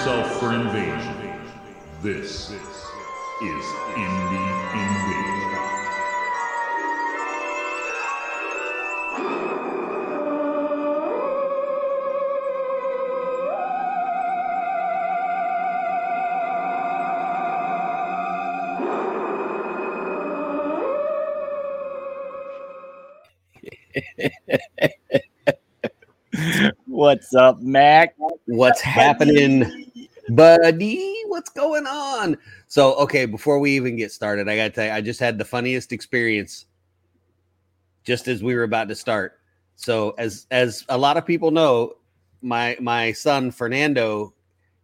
yourself for invasion. This is Indie Invasion. What's up, Mac? What's happening, buddy? What's going on? So, okay, before we even get started, I got to tell you, I just had the funniest experience just as we were about to start. So, as as a lot of people know, my my son Fernando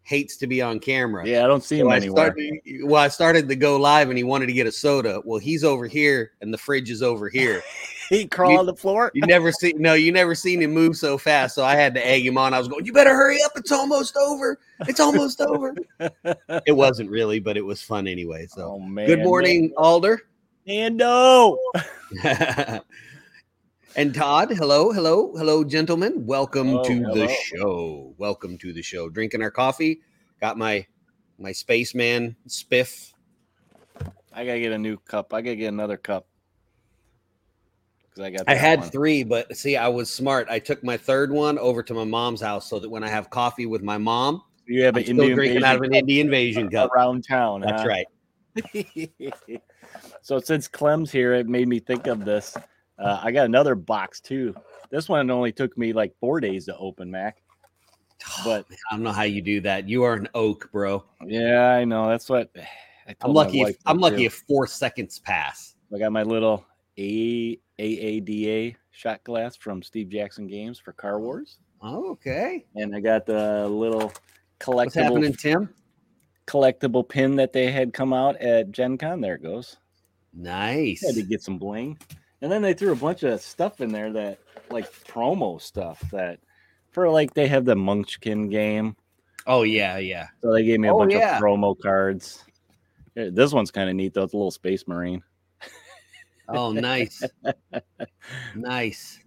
hates to be on camera. Yeah, I don't see him So I anywhere. started, well, I started to go live and he wanted to get a soda. Well, he's over here and the fridge is over here. He crawled on the floor. You never see no, you never seen him move so fast. So I had to egg him on. I was going, You better hurry up. It's almost over. It's almost over. It wasn't really, but it was fun anyway. So oh man. good morning, Alder. Nando. and Todd. Hello, hello, hello, gentlemen. Welcome Hello, to the show. Welcome to the show. Drinking our coffee. Got my my spaceman spiff. I gotta get a new cup. I gotta get another cup. Cause I got. I had one. three, but see, I was smart. I took my third one over to my mom's house so that when I have coffee with my mom, You have I'm an still Indian drinking out of an Indie invasion cup. around town. That's huh? right. so since Clem's here, it made me think of this. Uh, I got another box too. This one only took me like four days to open, Mac. But I don't know how you do that. You are an oak, bro. yeah, I know. That's what I I'm lucky. If, I'm lucky too. if four seconds pass. I got my little A AADA shot glass from Steve Jackson Games for Car Wars, Oh, okay. and I got the little What's happening, collectible Tim? collectible pin that they had come out at Gen Con. There it goes. Nice. Had to get some bling, and then they threw a bunch of stuff in there that like promo stuff that for like they have the Munchkin game, Oh yeah, yeah. so they gave me a Oh, bunch yeah. of promo cards. This one's kind of neat though. It's a little Space Marine. Oh, nice, nice.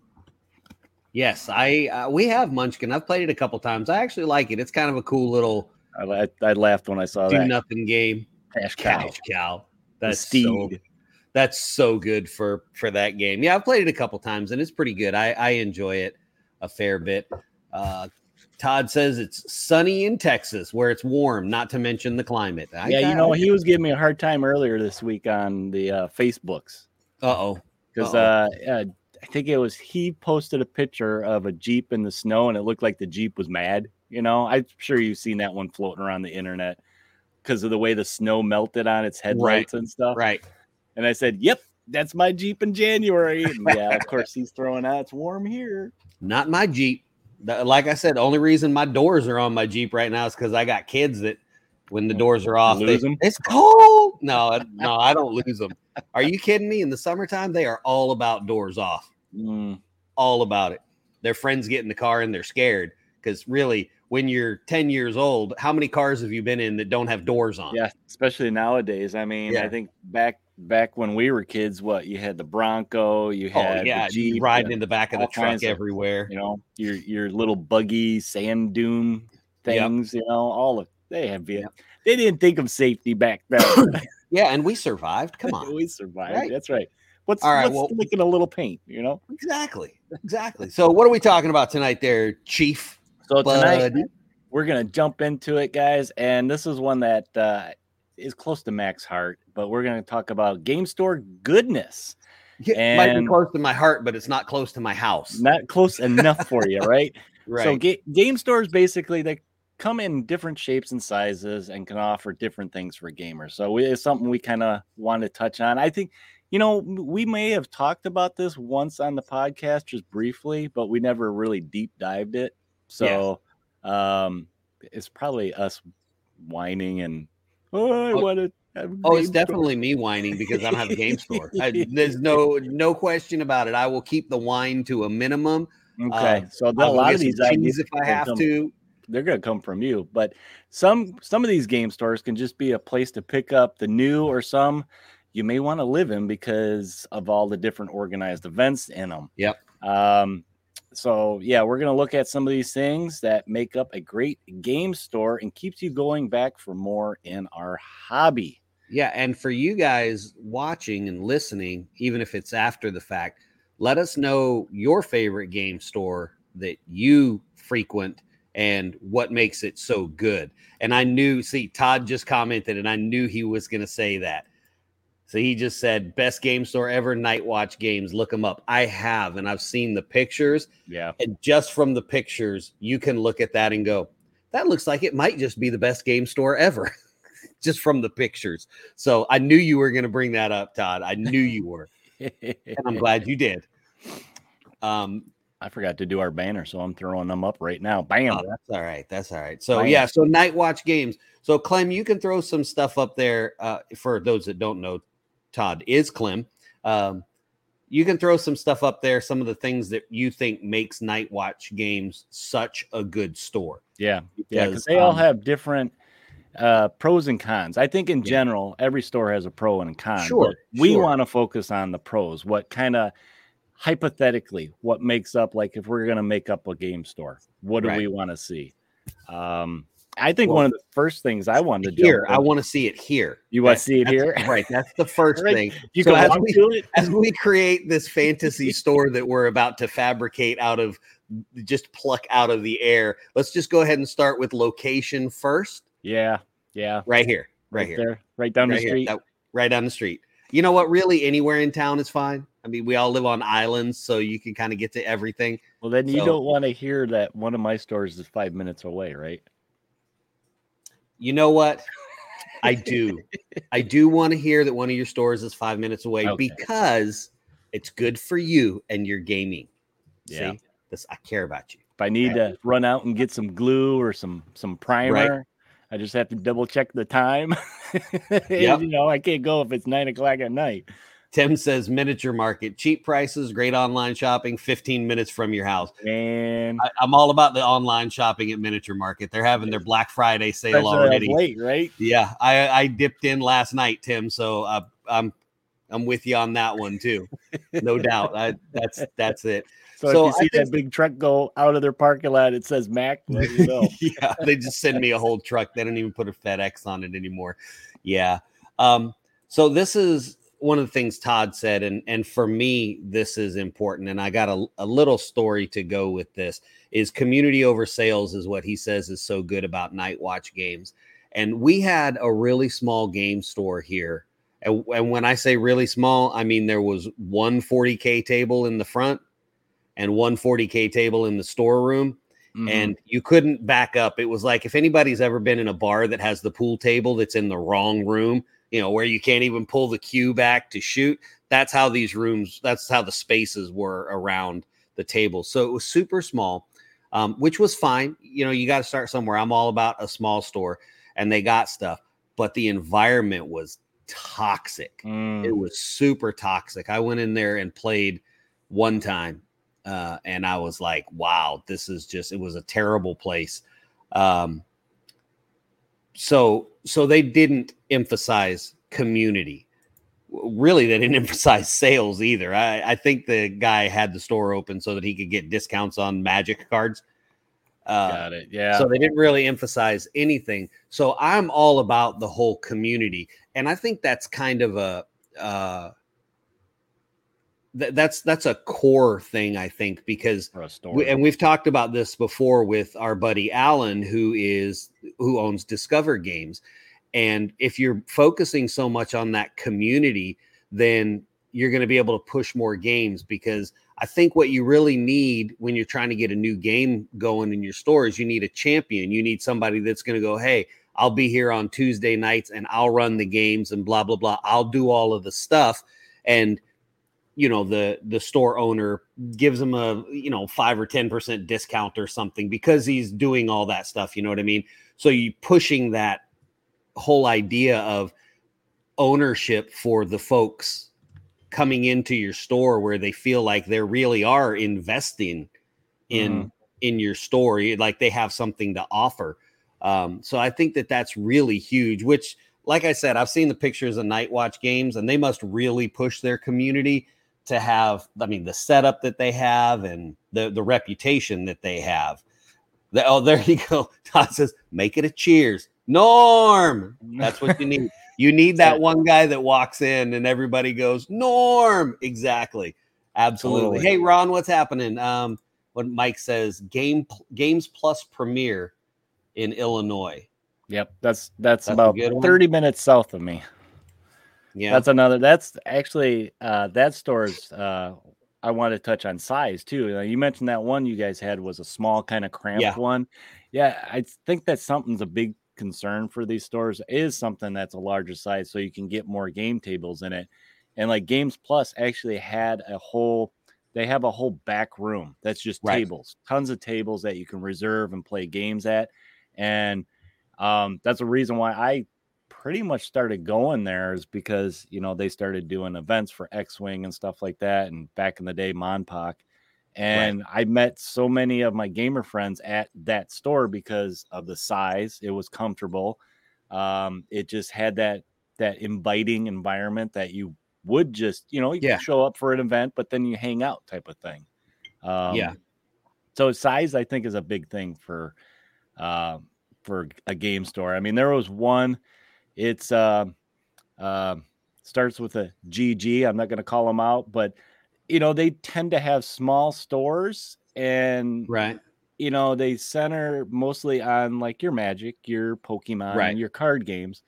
Yes, I uh, we have Munchkin. I've played it a couple times. I actually like it. It's kind of a cool little I, la- I laughed when I saw do that. nothing game. Cash cow. Cash cow. The That's steed. That's so good for for that game. Yeah, I've played it a couple times and it's pretty good. I I enjoy it a fair bit. Uh, Todd says it's sunny in Texas where it's warm, not to mention the climate. I yeah, you know, he was giving me a hard time earlier this week on the uh, Facebooks Uh oh. because Uh-oh. uh, uh, I think it was he posted a picture of a Jeep in the snow and it looked like the Jeep was mad. You know, I'm sure you've seen that one floating around the internet because of the way the snow melted on its headlights and stuff. Right. And I said, Yep, that's my Jeep in January. And yeah, of course, he's throwing out it's warm here. Not my Jeep. Like I said, the only reason my doors are on my Jeep right now is because I got kids that when the doors are off, Lose they- it's cold. No, no, I don't lose them. Are you kidding me? In the summertime, they are all about doors off. Mm, all about it. Their friends get in the car and they're scared because really, when you're 10 years old, how many cars have you been in that don't have doors on? yeah, especially nowadays. I mean, Yeah. I think back back when we were kids, what you had the Bronco, you Oh, had yeah. the Jeep, riding in the back of the truck of- everywhere. you know your your little buggy sand dune Yep. things you know all of they have yeah. they didn't think of safety back then Yeah. And we survived. Come on. we survived Right. that's right what's All right, what's well- a little paint you know exactly. Exactly. So, what are we talking about tonight, there, Chief? So tonight we're gonna jump into it guys and this is one that uh is close to Mac's heart but we're gonna talk about game store goodness It might be close to my heart, but it's not close to my house. not close enough for you right Right. So ga- game stores basically they come in different shapes and sizes and can offer different things for gamers. So we, it's something we kind of want to touch on. I think you know we may have talked about this once on the podcast just briefly, but we never really deep dived it. So um it's probably us whining and oh, I Oh, want to Oh, it's definitely me whining because I don't have a game store. I, there's no no question about it. I will keep the wine to a minimum. okay. uh, so a lot of these ideas if I have to. they're going to come from you but some some of these game stores can just be a place to pick up the new or some you may want to live in because of all the different organized events in them Yep. um so yeah, we're gonna look at some of these things that make up a great game store and keeps you going back for more in our hobby. Yeah, and for you guys watching and listening, even if it's after the fact, let us know your favorite game store that you frequent and what makes it so good. And I knew, see, Todd just commented, and I knew he was going to say that. So he just said, best game store ever, Night Watch Games. Look them up. I have, and I've seen the pictures. Yeah. And just from the pictures, you can look at that and go, that looks like it might just be the best game store ever, just from the pictures. So I knew you were going to bring that up, Todd. I knew you were. and I'm glad you did. Um, I forgot to do our banner, so I'm throwing them up right now. Bam. Oh, that's all right. That's all right. So Bam. yeah, so Night Watch Games. So Clem, you can throw some stuff up there. Uh, for those that don't know, Todd is Clem. Um, you can throw some stuff up there. Some of the things that you think makes Night Watch Games such a good store. Yeah, yeah, because Because, they all um, have different uh, pros and cons. I think in Yeah. general, every store has a pro and a con. Sure, we sure. want to focus on the pros. What kind of hypothetically, what makes up like if we're going to make up a game store, what do Right. we want to see? Um, I think Well, one of the first things I wanted to do Here, I want to see it here. You wanna see it here? Right. That's the first Right. thing. you so as we- as we create this fantasy store that we're about to fabricate out of just pluck out of the air, let's just go ahead and start with location first. Yeah, yeah, Right here. Right, here. there, right down right the street. that- right down the street. You know what? Really, anywhere in town is fine. I mean, we all live on islands, so you can kind of get to everything. well, then you so- don't want to hear that one of my stores is five minutes away, right? You know what? I do. I do want to hear that one of your stores is five minutes away Okay. because it's good for you and your gaming. Yeah. See, this I care about you. If I need to run out and get some glue or some some primer, I just have to double check the time. Yep. You know, I can't go if it's nine o'clock at night. Tim says miniature market, cheap prices, great online shopping, 15 minutes from your house. And I, I'm all about the online shopping at miniature market. They're having their Black Friday sale already. late, right? Yeah, I, I dipped in last night, Tim. So uh, I'm I'm with you on that one too, no doubt. I, that's that's it. So, So if I you see think- that big truck go out of their parking lot, it says Mac. You know. yeah, they just send me a whole truck. They don't even put a FedEx on it anymore. Yeah. Um, so this is one of the things Todd said, and and for me, this is important. And I got a, a little story to go with this. Is community over sales is what he says is so good about Night Watch games. And we had a really small game store here. And, and when I say really small, I mean there was one 40k table in the front and one 40k table in the storeroom Mhm. and you couldn't back up. It was like if anybody's ever been in a bar that has the pool table that's in the wrong room, you know, where you can't even pull the cue back to shoot. That's how these rooms, that's how the spaces were around the table. So it was super small, um, which was fine. You know, you got to start somewhere. I'm all about a small store and they got stuff, but the environment was toxic Mm. it was super toxic. I went in there and played one time, uh, and I was like, "Wow, this is just." It was a terrible place. Um, so, so they didn't emphasize community. Really, they didn't emphasize sales either. I, I think the guy had the store open so that he could get discounts on Magic cards. Uh, Got it. Yeah. so they didn't really emphasize anything. So I'm all about the whole community, and I think that's kind of a uh, th- that's that's a core thing. I think because we, and we've talked about this before with our buddy Alan, who is who owns Discover Games, and if you're focusing so much on that community, then you're going to be able to push more games because I think what you really need when you're trying to get a new game going in your store is you need a champion. You need somebody that's going to go, hey, I'll be here on Tuesday nights and I'll run the games and blah blah blah. I'll do all of the stuff and you know the the store owner gives them a you know 5 or 10% discount or something because he's doing all that stuff, you know what I mean? So you pushing that whole idea of ownership for the folks coming into your store where they feel like they really are investing in in your store like they have something to offer. Um, so i think that that's really huge which like i said i've seen the pictures of night watch games and they must really push their community to have i mean the setup that they have and the the reputation that they have. The, oh there you go. Todd says make it a cheers norm that's what you need you need that one guy that walks in and everybody goes norm exactly absolutely Totally. hey ron what's happening um what mike says game games plus premiere in illinois Yep, that's that's, That's about 30 minutes south of me. yeah That's another. That's actually uh, that store's. Uh, I want to touch on size too. Uh, you mentioned that one you guys had was a small kind of cramped Yeah. one. Yeah, I think that something's a big concern for these stores is something that's a larger size so you can get more game tables in it. And like Games Plus actually had a whole. They have a whole back room that's just Right. tables, tons of tables that you can reserve and play games at, and um, that's the reason why I pretty much started going there is because you know they started doing events for X-wing and stuff like that, and back in the day, Monpoc, and I met so many of my gamer friends at that store because of the size. It was comfortable. Um, it just had that that inviting environment that you would just you know you Yeah. show up for an event, but then you hang out type of thing. Um, Yeah. So size, I think, is a big thing for uh, for a game store. I mean, there was one. It's uh, uh, starts with a GG. I'm not going to call them out, but you know they tend to have small stores, and right you know they center mostly on like your Magic, your Pokemon, Right. your card games,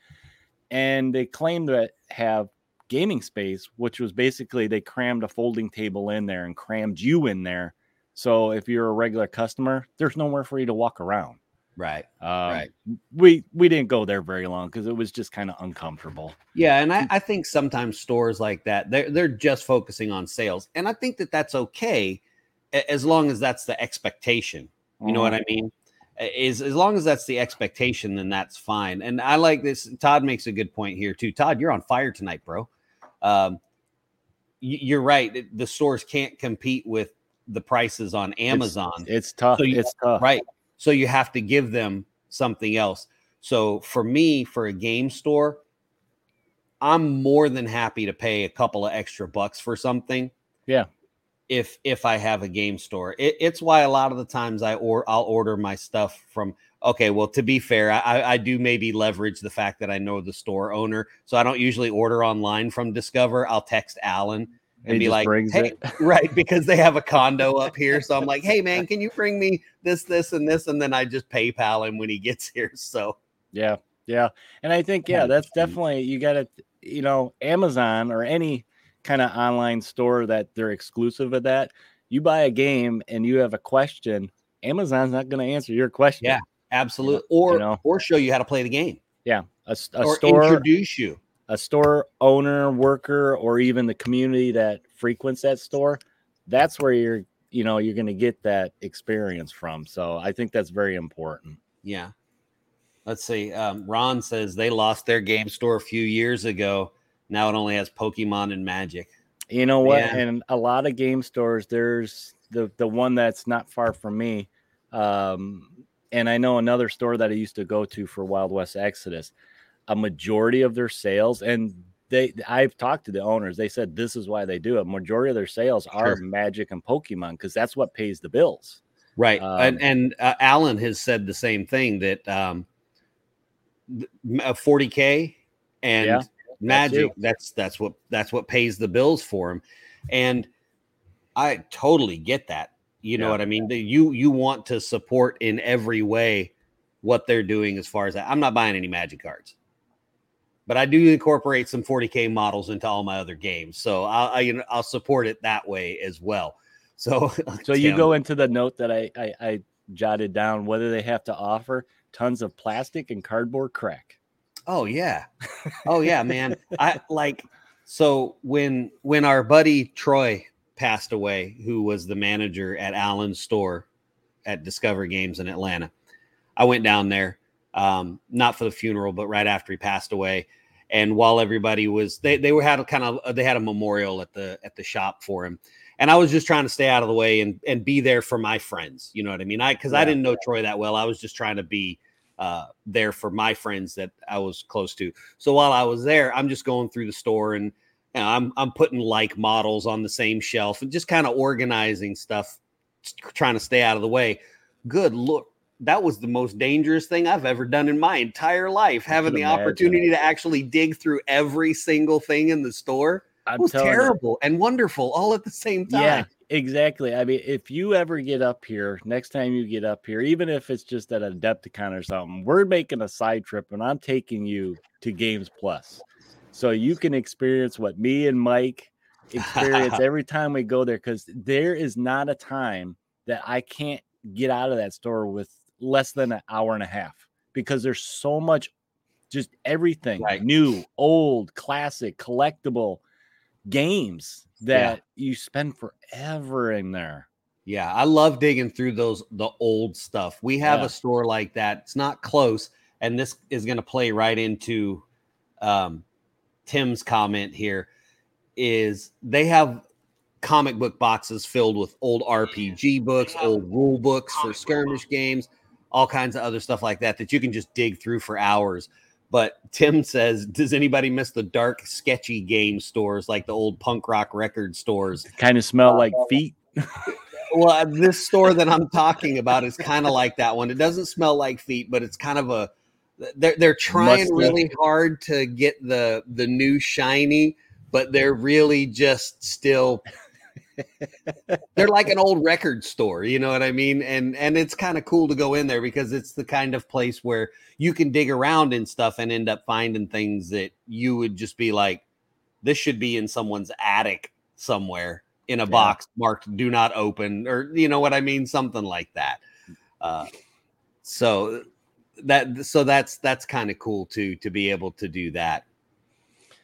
and they claim to have gaming space, which was basically they crammed a folding table in there and crammed you in there. So if you're a regular customer, there's nowhere for you to walk around. Right Um, Right. We we didn't go there very long because it was just kind of uncomfortable. Yeah, and Mm. I, I think sometimes stores like that they're they're just focusing on sales, and I think that that's okay as long as that's the expectation. You know what I mean? Is as long as that's the expectation, then that's fine. And I like this. Todd makes a good point here too. Todd, you're on fire tonight, bro. Um, you're right. The stores can't compete with the prices on It's- Amazon. It's, tough. So you- it's tough. Right. So you have to give them something else. So for me, for a game store, I'm more than happy to pay a couple of extra bucks for something. Yeah. If if I have a game store, it, it's why a lot of the times I or I'll order my stuff from. Okay, well, to be fair, I, I do maybe leverage the fact that I know the store owner, so I don't usually order online from Discover. I'll text Alan and be like, "Hey, right because they have a condo up here so i'm like hey man can you bring me this this and this and then i just paypal him when he gets here so Yeah, yeah, and I think yeah, that's definitely you got to you know Amazon or any kind of online store that they're exclusive of that. You buy a game and you have a question, Amazon's not going to answer your question. Yeah, absolutely or you know. or show you how to play the game yeah, a, a or store introduce you a store owner, worker, or even the community that frequents that store. That's where you're you know you're going to get that experience from. So I think that's very important. yeah let's see um, ron says they lost their game store a few years ago now it only has pokemon and magic You know what? Yeah. And a lot of game stores, there's the the one that's not far from me. Um, and I know another store that I used to go to for Wild West Exodus. A majority of their sales, and they I've talked to the owners, they said this is why they do it. Majority of their sales are Sure. magic and Pokemon because that's what pays the bills. right Um, and, and uh, alan has said the same thing that um uh, 40k and Yeah, magic that's that's what that's what pays the bills for him and i totally get that you know Yeah. what i mean The- you you want to support in every way what they're doing as far as that i'm not buying any magic cards but i do incorporate some 40k models into all my other games so i'll I, you know i'll support it that way as well so So you go into the note that I, I I jotted down whether they have to offer tons of plastic and cardboard crack. Oh yeah. Oh yeah, man. I like so when when our buddy Troy passed away, who was the manager at Alan's store at Discover Games in Atlanta. I went down there um not for the funeral but right after he passed away and while everybody was they they were had a kind of they had a memorial at the at the shop for him and I was just trying to stay out of the way and and be there for my friends, you know what I mean? I cuz I didn't know Troy that well. I was just trying to be uh, there for my friends that I was close to. So while I was there, I'm just going through the store and you know, I'm I'm putting like models on the same shelf and just kind of organizing stuff, trying to stay out of the way. Good look, that was the most dangerous thing I've ever done in my entire life. Having the imagine. opportunity to actually dig through every single thing in the store I'm was telling you. terrible and wonderful all at the same time. Yeah, exactly. I mean, if you ever get up here, next time you get up here, even if it's just at Adepticon or something, we're making a side trip and I'm taking you to Games Plus. So you can experience what me and Mike experience every time we go there because there is not a time that I can't get out of that store with less than an hour and a half because there's so much just everything Right. new, old, classic, collectible games that you spend forever in there. Yeah, I love digging through those the old stuff. We have Yeah. a store like that. It's not close, and this is going to play right into um, Tim's comment here. Is they have comic book boxes filled with old RPG books, old rule books for skirmish games, all kinds of other stuff like that that you can just dig through for hours. But Tim says, does anybody miss the dark, sketchy game stores like the old punk rock record stores? Kind of smell like feet. well uh, this store that i'm talking about is kind of like that one it doesn't smell like feet but it's kind of a they're, they're trying really hard to get the the new shiny but they're really just still they're like an old record store you know what i mean? And and it's kind of cool to go in there because it's the kind of place where you can dig around and stuff and end up finding things that you would just be like this should be in someone's attic somewhere in a Yeah. box marked do not open or you know what i mean? Something like that. Uh so that so that's that's kind of cool too to be able to do that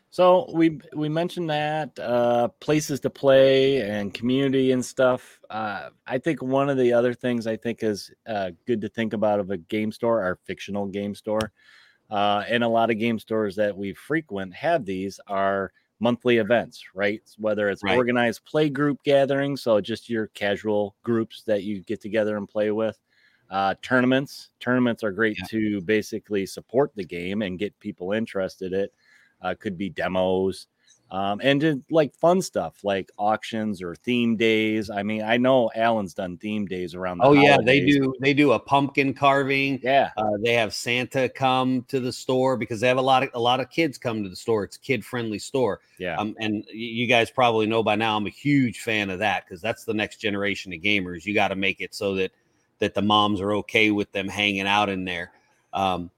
So we we mentioned that uh, places to play and community and stuff. Uh, I think one of the other things I think is uh, good to think about of a game store, our fictional game store, uh, and a lot of game stores that we frequent have these are monthly events, right? Whether it's Right. organized play group gatherings, so just your casual groups that you get together and play with. Uh, tournaments, tournaments are great Yeah. to basically support the game and get people interested. in It uh, could be demos um, and like fun stuff like auctions or theme days. I mean, I know Alan's done theme days around. The oh yeah they do they do a pumpkin carving. Yeah, uh, they have santa come to the store because they have a lot of a lot of kids come to the store. It's a kid friendly store. Yeah, um, and you guys probably know by now i'm a huge fan of that because that's the next generation of gamers. You got to make it so that that the moms are okay with them hanging out in there. Um,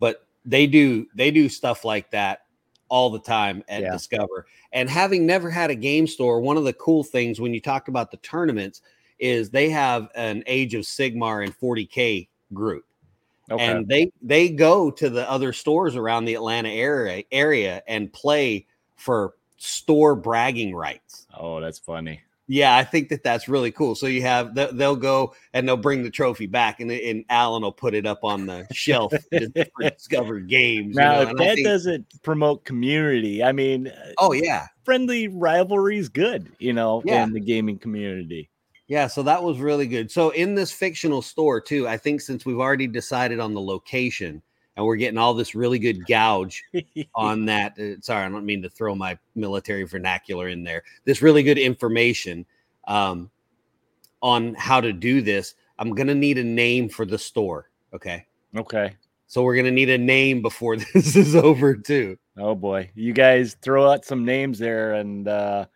but they do they do stuff like that all the time at Yeah. discover and having never had a game store one of the cool things when you talk about the tournaments is they have an age of sigmar and 40k group okay. and they they go to the other stores around the Atlanta area area and play for store bragging rights. oh, that's funny. Yeah, I think that that's really cool. So you have they- they'll go and they'll bring the trophy back, and, and Alan will put it up on the shelf for discovered games. you Now, know, if that think- doesn't promote community, I mean, uh, oh yeah, friendly rivalry is good, you know, Yeah. in the gaming community. Yeah, so that was really good. So in this fictional store too, I think since we've already decided on the location and we're getting all this really good gouge on that. uh, sorry, I don't mean to throw my military vernacular in there. This really good information um, on how to do this. I'm gonna need a name for the store. Okay, okay. so we're gonna need a name before this is over too. Oh boy, you guys throw out some names there, and uh,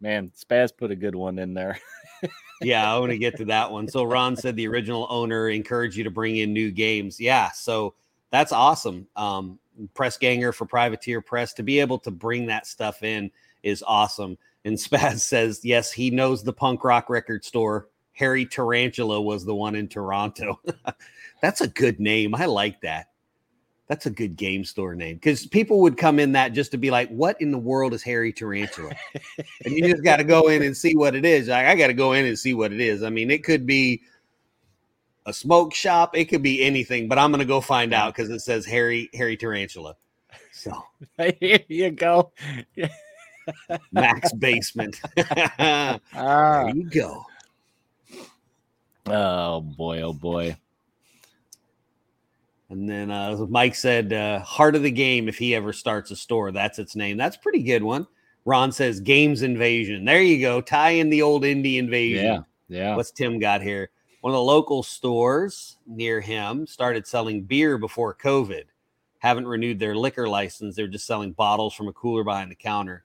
man, Spaz put a good one in there. yeah, I want to get to that one. So Ron said the original owner encouraged you to bring in new games. Yeah, so that's awesome. Um, press ganger for Privateer Press to be able to bring that stuff in is awesome. And Spaz says, yes, he knows the punk rock record store. Harry Tarantula was the one in Toronto. that's a good name. I like that. That's a good game store name because people would come in that just to be like, what in the world is Harry Tarantula? and you just got to go in and see what it is. I got to go in and see what it is. I mean, it could be a smoke shop, it could be anything, but I'm to go find out because it says Harry Harry Tarantula. So Here you go. Mac's Basement. there Ah. you go. Oh boy, oh boy. And then uh, Mike said, uh, "Heart of the game." If he ever starts a store, that's its name. That's pretty good one. Ron says games invasion. There you go. Tie in the old indie invasion. Yeah. Yeah. What's Tim got here? One of the local stores near him started selling beer before COVID. Haven't renewed their liquor license. They're just selling bottles from a cooler behind the counter.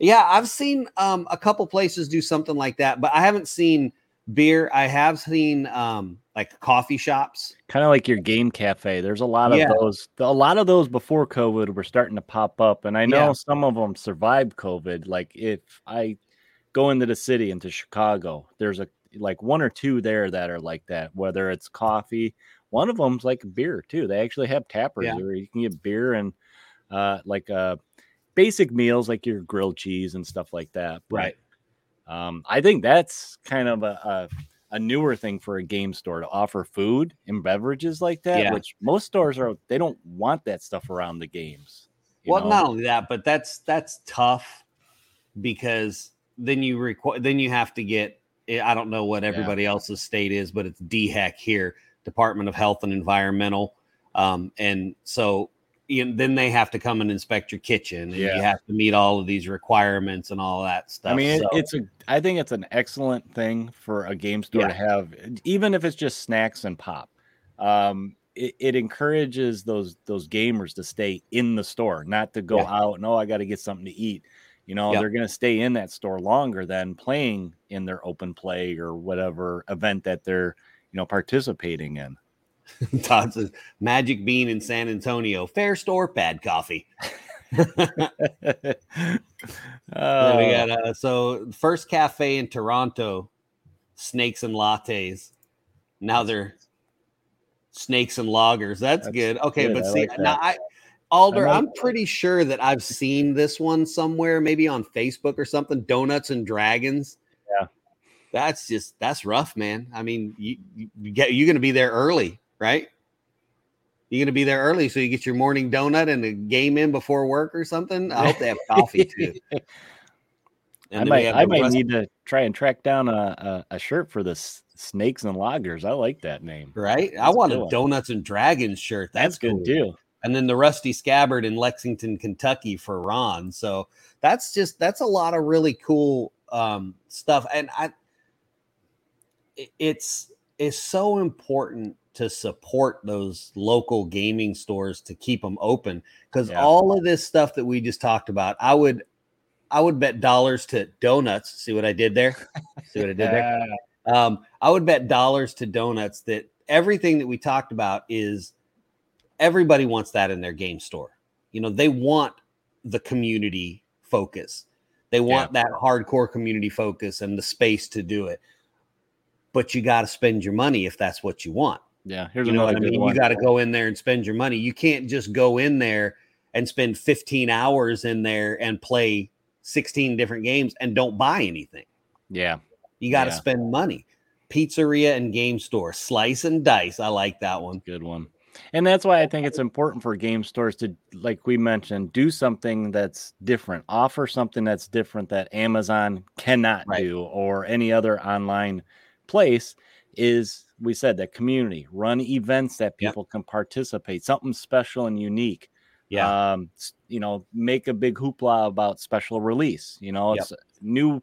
Yeah, I've seen um, a couple places do something like that, but I haven't seen beer. I have seen um, like coffee shops. kind of like your game cafe. There's a lot of Yeah. those. A lot of those before COVID were starting to pop up, and I know Yeah. some of them survived COVID. Like if I go into the city into Chicago, there's a like one or two there that are like that. Whether it's coffee, one of them's like beer too. They actually have tappers Yeah. where you can get beer and uh, like uh, basic meals like your grilled cheese and stuff like that. But, Right. Um, I think that's kind of a, a a newer thing for a game store to offer food and beverages like that, Yeah. which most stores are they don't want that stuff around the games. Well, know? not only that, but that's that's tough because then you require then you have to get I don't know what everybody else's state is, but it's DHEC here, Department of Health and Environmental. Um, and so you know, then they have to come and inspect your kitchen and Yeah. you have to meet all of these requirements and all that stuff. I mean, So, it's a. I think it's an excellent thing for a game store to have, even if it's just snacks and pop. Um, it, it encourages those those gamers to stay in the store, not to go Yeah. out. No, I got to get something to eat. You know, Yep. they're going to stay in that store longer than playing in their open play or whatever event that they're you know participating in. Todd says Magic Bean in San Antonio, fair store, bad coffee. Oh, we got uh, so first cafe in Toronto, snakes and lattes. Now they're snakes and lagers. That's, That's good. Okay, good. but I see like now. I Alder, I I'm pretty sure that I've seen this one somewhere, maybe on Facebook or something. Donuts and dragons. Yeah. that's just that's rough, man. I mean, you you get you're gonna be there early, right? You're gonna be there early, so you get your morning donut and a game in before work or something. I hope they have coffee too. I might, I might rest- need to try and track down a, a, a shirt for the snakes and lagers. I like that name. right? I That's a want a one. donuts and dragons shirt. That's, That's, good cool. too. And then the rusty scabbard in Lexington, Kentucky for Ron. So that's just that's a lot of really cool um, stuff. And I, it's it's so important to support those local gaming stores to keep them open because Yeah. all of this stuff that we just talked about, I would I would bet dollars to donuts. See what I did there? See what I did there? Um, I would bet dollars to donuts that everything that we talked about is everybody wants that in their game store. You know, they want the community focus. They want that hardcore community focus and the space to do it. But you got to spend your money if that's what you want. Yeah, here's You know what I mean? one. You got to go in there and spend your money. You can't just go in there and spend 15 hours in there and play 16 different games and don't buy anything. yeah, You got to Yeah. spend money. Pizzeria and game store, slice and dice. I like that one. good one. And that's why I think it's important for game stores to, like we mentioned, do something that's different, offer something that's different that Amazon cannot Right. do or any other online place. Is we said that community run events that Yep. people can participate, something special and unique. Yeah. um you know make a big hoopla about special release you know it's a new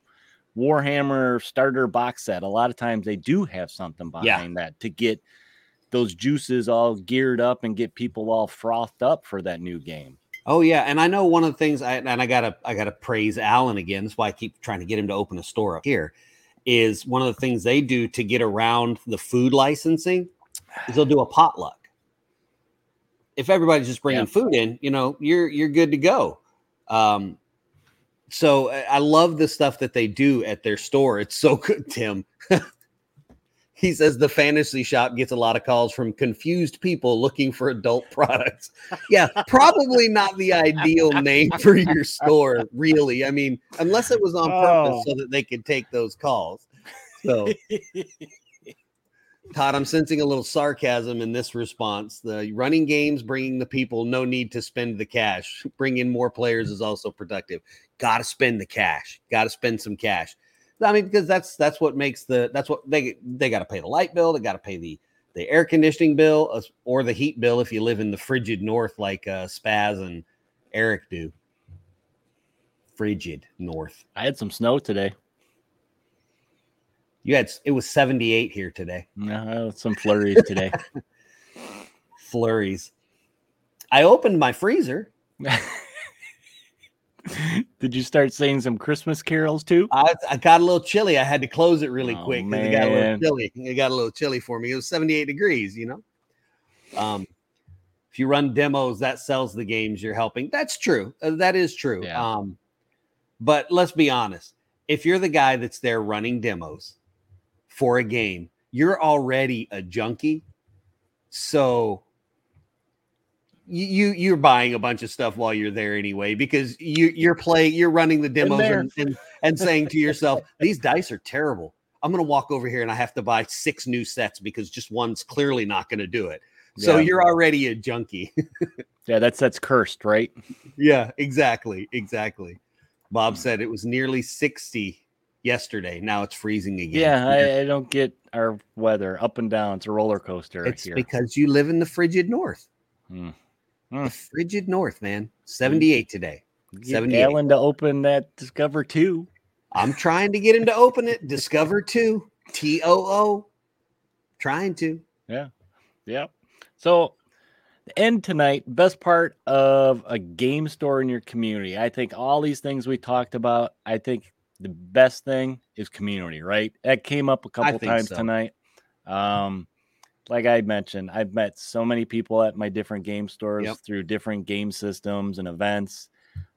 warhammer starter box set a lot of times they do have something Yeah. behind that to get those juices all geared up and get people all frothed up for that new game Oh yeah, and I know one of the things I and I gotta I gotta praise Alan again. That's why I keep trying to get him to open a store up here. Is one of the things they do to get around the food licensing is they'll do a potluck. If everybody's just bringing Yeah. food in, you know, you're you're good to go. Um, so I I love the stuff that they do at their store. It's so good, Tim. he says the fantasy shop gets a lot of calls from confused people looking for adult products. Yeah, probably not the ideal name for your store, really. I mean, unless it was on purpose Oh. so that they could take those calls. So, Todd, I'm sensing a little sarcasm in this response. The running games, bringing the people, no need to spend the cash. Bring in more players is also productive. Got to spend the cash. Got to spend some cash. I mean, because that's that's what makes the that's what they they got to pay the light bill. They got to pay the the air conditioning bill uh, or the heat bill if you live in the frigid north like uh, Spaz and Eric do. frigid north. I had some snow today. You had it was 78 here today. No, some flurries today. Flurries. I opened my freezer. Did you start saying some Christmas carols too? I, I got a little chilly. I had to close it really Oh, quick because it got a little chilly. It got a little chilly for me. It was 78 degrees, you know. Um, if you run demos, that sells the games you're helping. That's true. Uh, that is true. Yeah. Um, but let's be honest. If you're the guy that's there running demos for a game, you're already a junkie. So you you- you're buying a bunch of stuff while you're there anyway because you you're playing you're running the demos and, and and saying to yourself these dice are terrible. I'm going to walk over here and i have to buy six new sets because just one's clearly not going to do it. So Yeah. you're already a junkie. Yeah, that's that's cursed, right? yeah exactly exactly. Bob said it was nearly 60 yesterday. Now it's freezing again. Yeah, I, I don't get our weather. Up and down. It's a roller coaster it's because you live in the frigid north. Hmm. The frigid north man 78 today 78. Alan to open that Discover two. I'm trying to get him to open it. Discover two. T O O. Trying to. Yeah. Yeah. So the end tonight, best part of a game store in your community. I think all these things we talked about, I think the best thing is community, right? That came up a couple times so. tonight. Um, like I mentioned, I've met so many people at my different game stores Yep. through different game systems and events.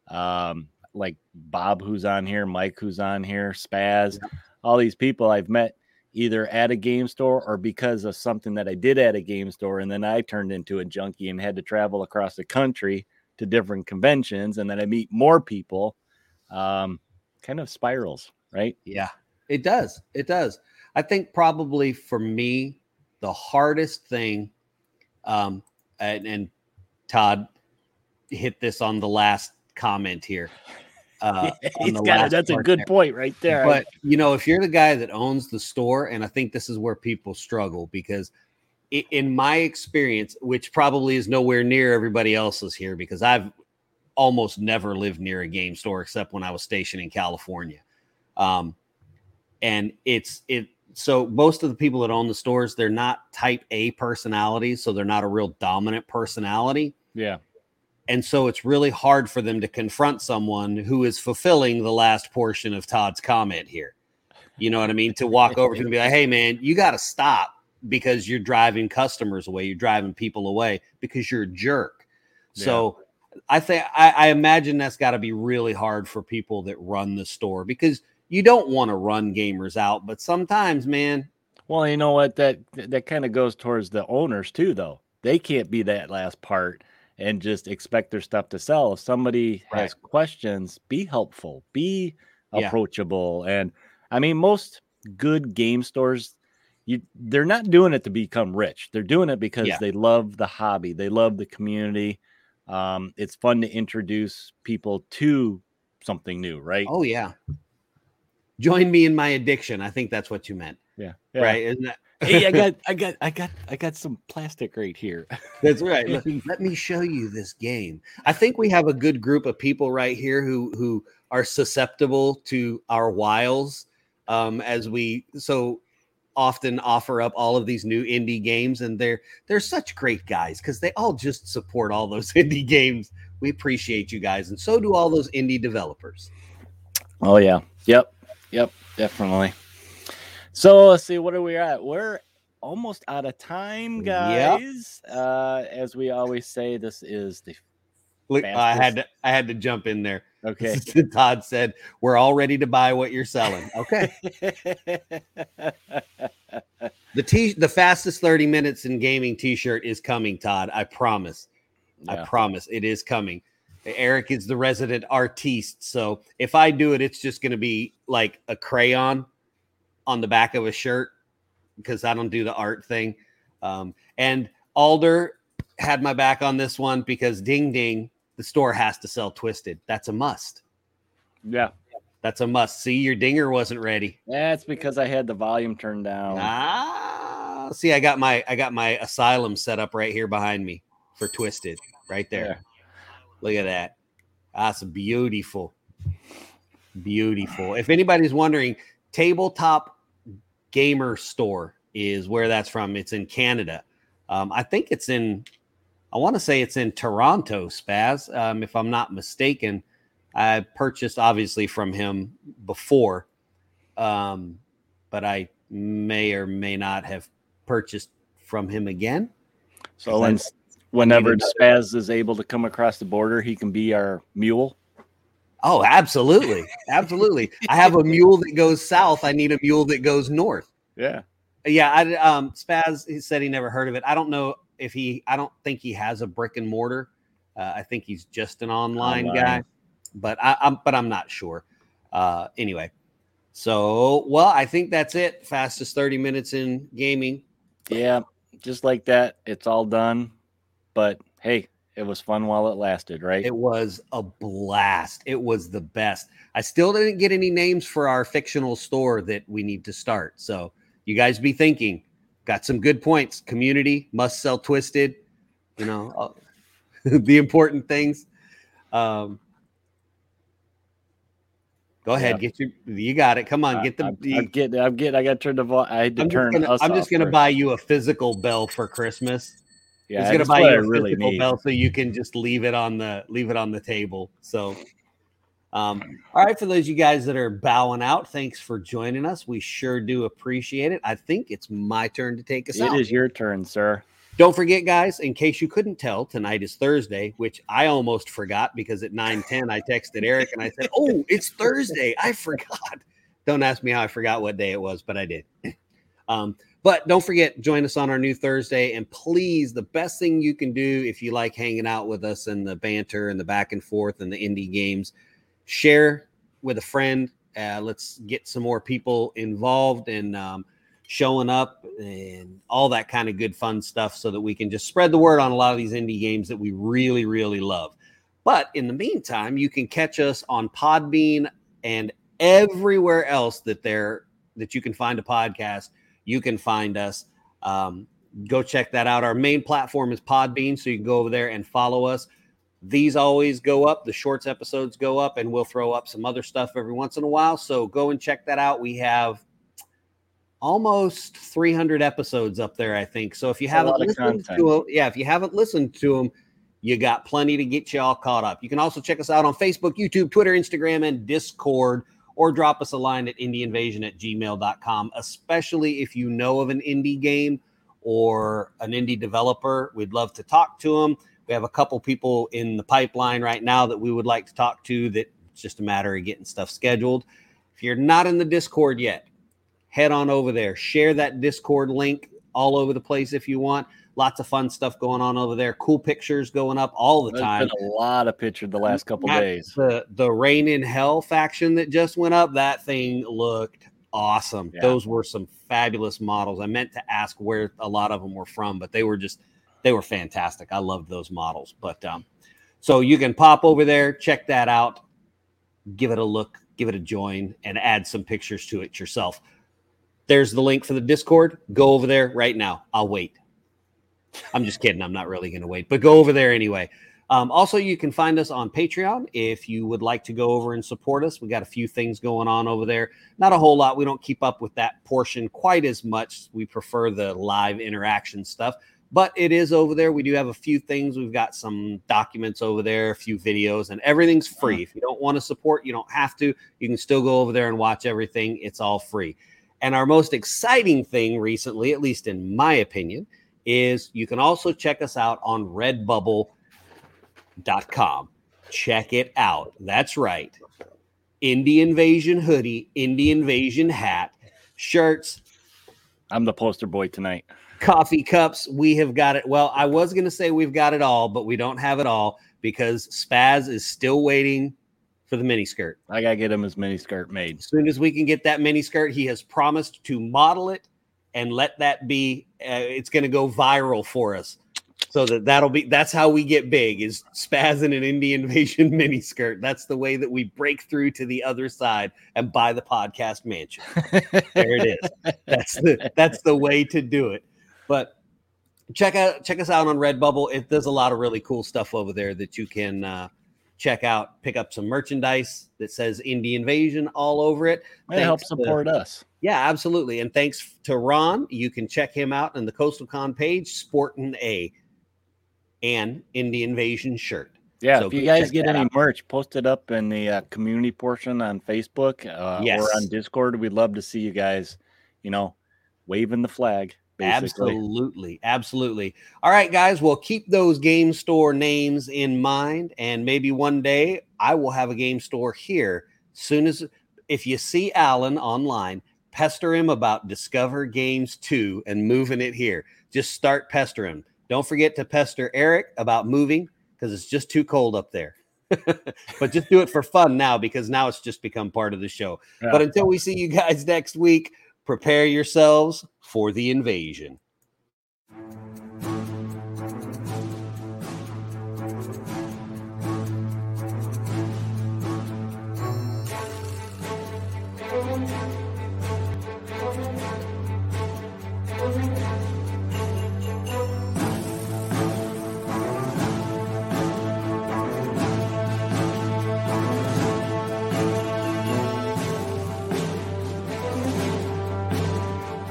Um, like Bob, who's on here, Mike, who's on here, Spaz, all these people I've met either at a game store or because of something that I did at a game store. And then I turned into a junkie and had to travel across the country to different conventions. And then I meet more people. Um, kind of spirals, right? Yeah, it does. It does. I think probably for me, the hardest thing, um, and, and Todd hit this on the last comment here. Uh, on the last That's a good there. point right there. But you know, if you're the guy that owns the store, and I think this is where people struggle because, in my experience, which probably is nowhere near everybody else's here, because I've almost never lived near a game store except when I was stationed in California, um, and it's it. So most of the people that own the stores, they're not Type A personalities, so they're not a real dominant personality. yeah. And so it's really hard for them to confront someone who is fulfilling the last portion of Todd's comment here. You know what I mean? To walk over to and be like, hey, man, you got to stop because you're driving customers away. You're driving people away because you're a jerk. So I think, I, I imagine that's got to be really hard for people that run the store because you don't want to run gamers out. But sometimes, man, Well, you know what? That that kind of goes towards the owners too, though. They can't be that last part and just expect their stuff to sell. If somebody has questions, be helpful, be Yeah. approachable. And I mean, most good game stores, you they're not doing it to become rich. They're doing it because Yeah. they love the hobby, they love the community. Um, it's fun to introduce people to something new, right? oh, yeah. Join me in my addiction. I think that's what you meant. yeah, Right. Isn't that? hey, I got, I got, I got, I got some plastic right here. That's right. Let, let me show you this game. I think we have a good group of people right here who who are susceptible to our wiles um, as we so often offer up all of these new indie games, and they're they're such great guys because they all just support all those indie games. We appreciate you guys, and so do all those indie developers. Oh yeah. Yep. Yep. Definitely. So let's see. What are we at? We're almost out of time, Yep. guys. Uh, as we always say, this is the Look, I had to I had to jump in there. okay. Todd said, "We're all ready to buy what you're selling." Okay. The t the fastest 30 minutes in gaming t-shirt is coming, Todd. I promise. I promise it is coming. Eric is the resident artiste. So if I do it, it's just gonna be like a crayon on the back of a shirt because I don't do the art thing. Um, and Alder had my back on this one because ding ding, the store has to sell twisted. That's a must. yeah. That's a must. See, your dinger wasn't ready. That's because I had the volume turned down. Ah, see, I got my I got my asylum set up right here behind me for Twisted, right there. Look at that. That's beautiful. Beautiful. If anybody's wondering, tabletop gamer store is where that's from. It's in Canada. Um, I think it's in. I want to say it's in Toronto, Spaz. Um, if I'm not mistaken, I purchased obviously from him before, um, but I may or may not have purchased from him again. So whenever Spaz is able to come across the border, he can be our mule. Oh, absolutely, absolutely. I have a mule that goes south. I need a mule that goes north. Yeah, yeah. I um, Spaz he said he never heard of it. I don't know if he. I don't think he has a brick and mortar. Uh, I think he's just an online, online. guy, but I, am but I'm not sure. Uh, anyway, so well, I think that's it. Fastest 30 minutes in gaming. Yeah, just like that. It's all done. But hey, it was fun while it lasted, right? It was a blast. It was the best. I still didn't get any names for our fictional store that we need to start. So you guys be thinking. Got some good points. Community must sell twisted. You know uh, the important things. Um, Go ahead, yeah. get your. You got it. Come on, get the. I'm, I'm getting. I'm getting. I got to turn the. I had to I'm turn. Just gonna, I'm just going to buy you a physical bell for Christmas. Yeah, going to buy you a really bell so you can just leave it on the leave it on the table. So, um, all right, for those you guys that are bowing out, thanks for joining us. We sure do appreciate it. I think it's my turn to take us it out. It is your turn, sir. Don't forget, guys, in case you couldn't tell, tonight is Thursday, which I almost forgot because at 9 10, I texted Eric and I said, Oh, it's Thursday. I forgot. Don't ask me how I forgot what day it was, but I did. Um, but don't forget, join us on our new Thursday. And please, the best thing you can do if you like hanging out with us and the banter and the back and forth and the indie games, share with a friend. Uh, let's get some more people involved and um, showing up and all that kind of good fun stuff so that we can just spread the word on a lot of these indie games that we really really love but in the meantime you can catch us on podbean and everywhere else that there that you can find a podcast you can find us. Um, go check that out. Our main platform is podbean so you can go over there and follow us. These always go up the shorts episodes go up and we'll throw up some other stuff every once in a while. So go and check that out. We have almost 300 episodes up there, I think. So if you haven't listened to them, yeah, if you haven't listened to them, you got plenty to get you all caught up. You can also check us out on Facebook, YouTube, Twitter, Instagram, and Discord, or drop us a line at indieinvasion at gmail.com, especially if you know of an indie game or an indie developer. We'd love to talk to them. We have a couple people in the pipeline right now that we would like to talk to that it's just a matter of getting stuff scheduled. If you're not in the Discord yet, head on over there. Share that Discord link all over the place if you want. Lots of fun stuff going on over there. Cool pictures going up all the There's time. a lot of pictures the last couple days. The the Reign in Hell faction that just went up, that thing looked awesome. Yeah. Those were some fabulous models. I meant to ask where a lot of them were from, but they were just they were fantastic. I loved those models. But um, so you can pop over there, check that out, give it a look, give it a join, and add some pictures to it yourself. There's the link for the Discord. Go over there right now. I'll wait. I'm just kidding. I'm not really going to wait, but go over there anyway. Um, also, you can find us on Patreon if you would like to go over and support us. We got a few things going on over there. Not a whole lot. We don't keep up with that portion quite as much. We prefer the live interaction stuff, but it is over there. We do have a few things. We've got some documents over there, a few videos, and everything's free. If you don't want to support, you don't have to. You can still go over there and watch everything. It's all free. And our most exciting thing recently, at least in my opinion, is you can also check us out on redbubble.com. Check it out. That's right. Indie Invasion hoodie, Indie Invasion hat, shirts. I'm the poster boy tonight. Coffee cups. We have got it. Well, I was going to say we've got it all, but we don't have it all because Spaz is still waiting for the mini skirt. I gotta get him his mini skirt made. As soon as we can get that mini skirt, he has promised to model it and let that be. Uh, it's going to go viral for us, so that that'll be. That's how we get big. Is spazzing an Indie Invasion mini skirt. That's the way that we break through to the other side and buy the podcast mansion. there it is. That's the that's the way to do it. But check out check us out on Redbubble. It, there's a lot of really cool stuff over there that you can. Uh, check out, pick up some merchandise that says Indie Invasion all over it. It helps support us. Yeah, absolutely. And thanks to Ron. You can check him out on the Coastal Con page, sporting a an Indie Invasion shirt. Yeah, So if you guys get any out. merch, post it up in the uh, community portion on Facebook uh, Yes. or on Discord. We'd love to see you guys, you know, waving the flag. Basically. Absolutely. Absolutely. All right, guys. Well, keep those game store names in mind. And maybe one day I will have a game store here. Soon as if you see Alan online, pester him about Discover Games 2 and moving it here. Just start pestering him. Don't forget to pester Eric about moving because it's just too cold up there. but just do it for fun now because now it's just become part of the show. Yeah. But until we see you guys next week, prepare yourselves for the invasion.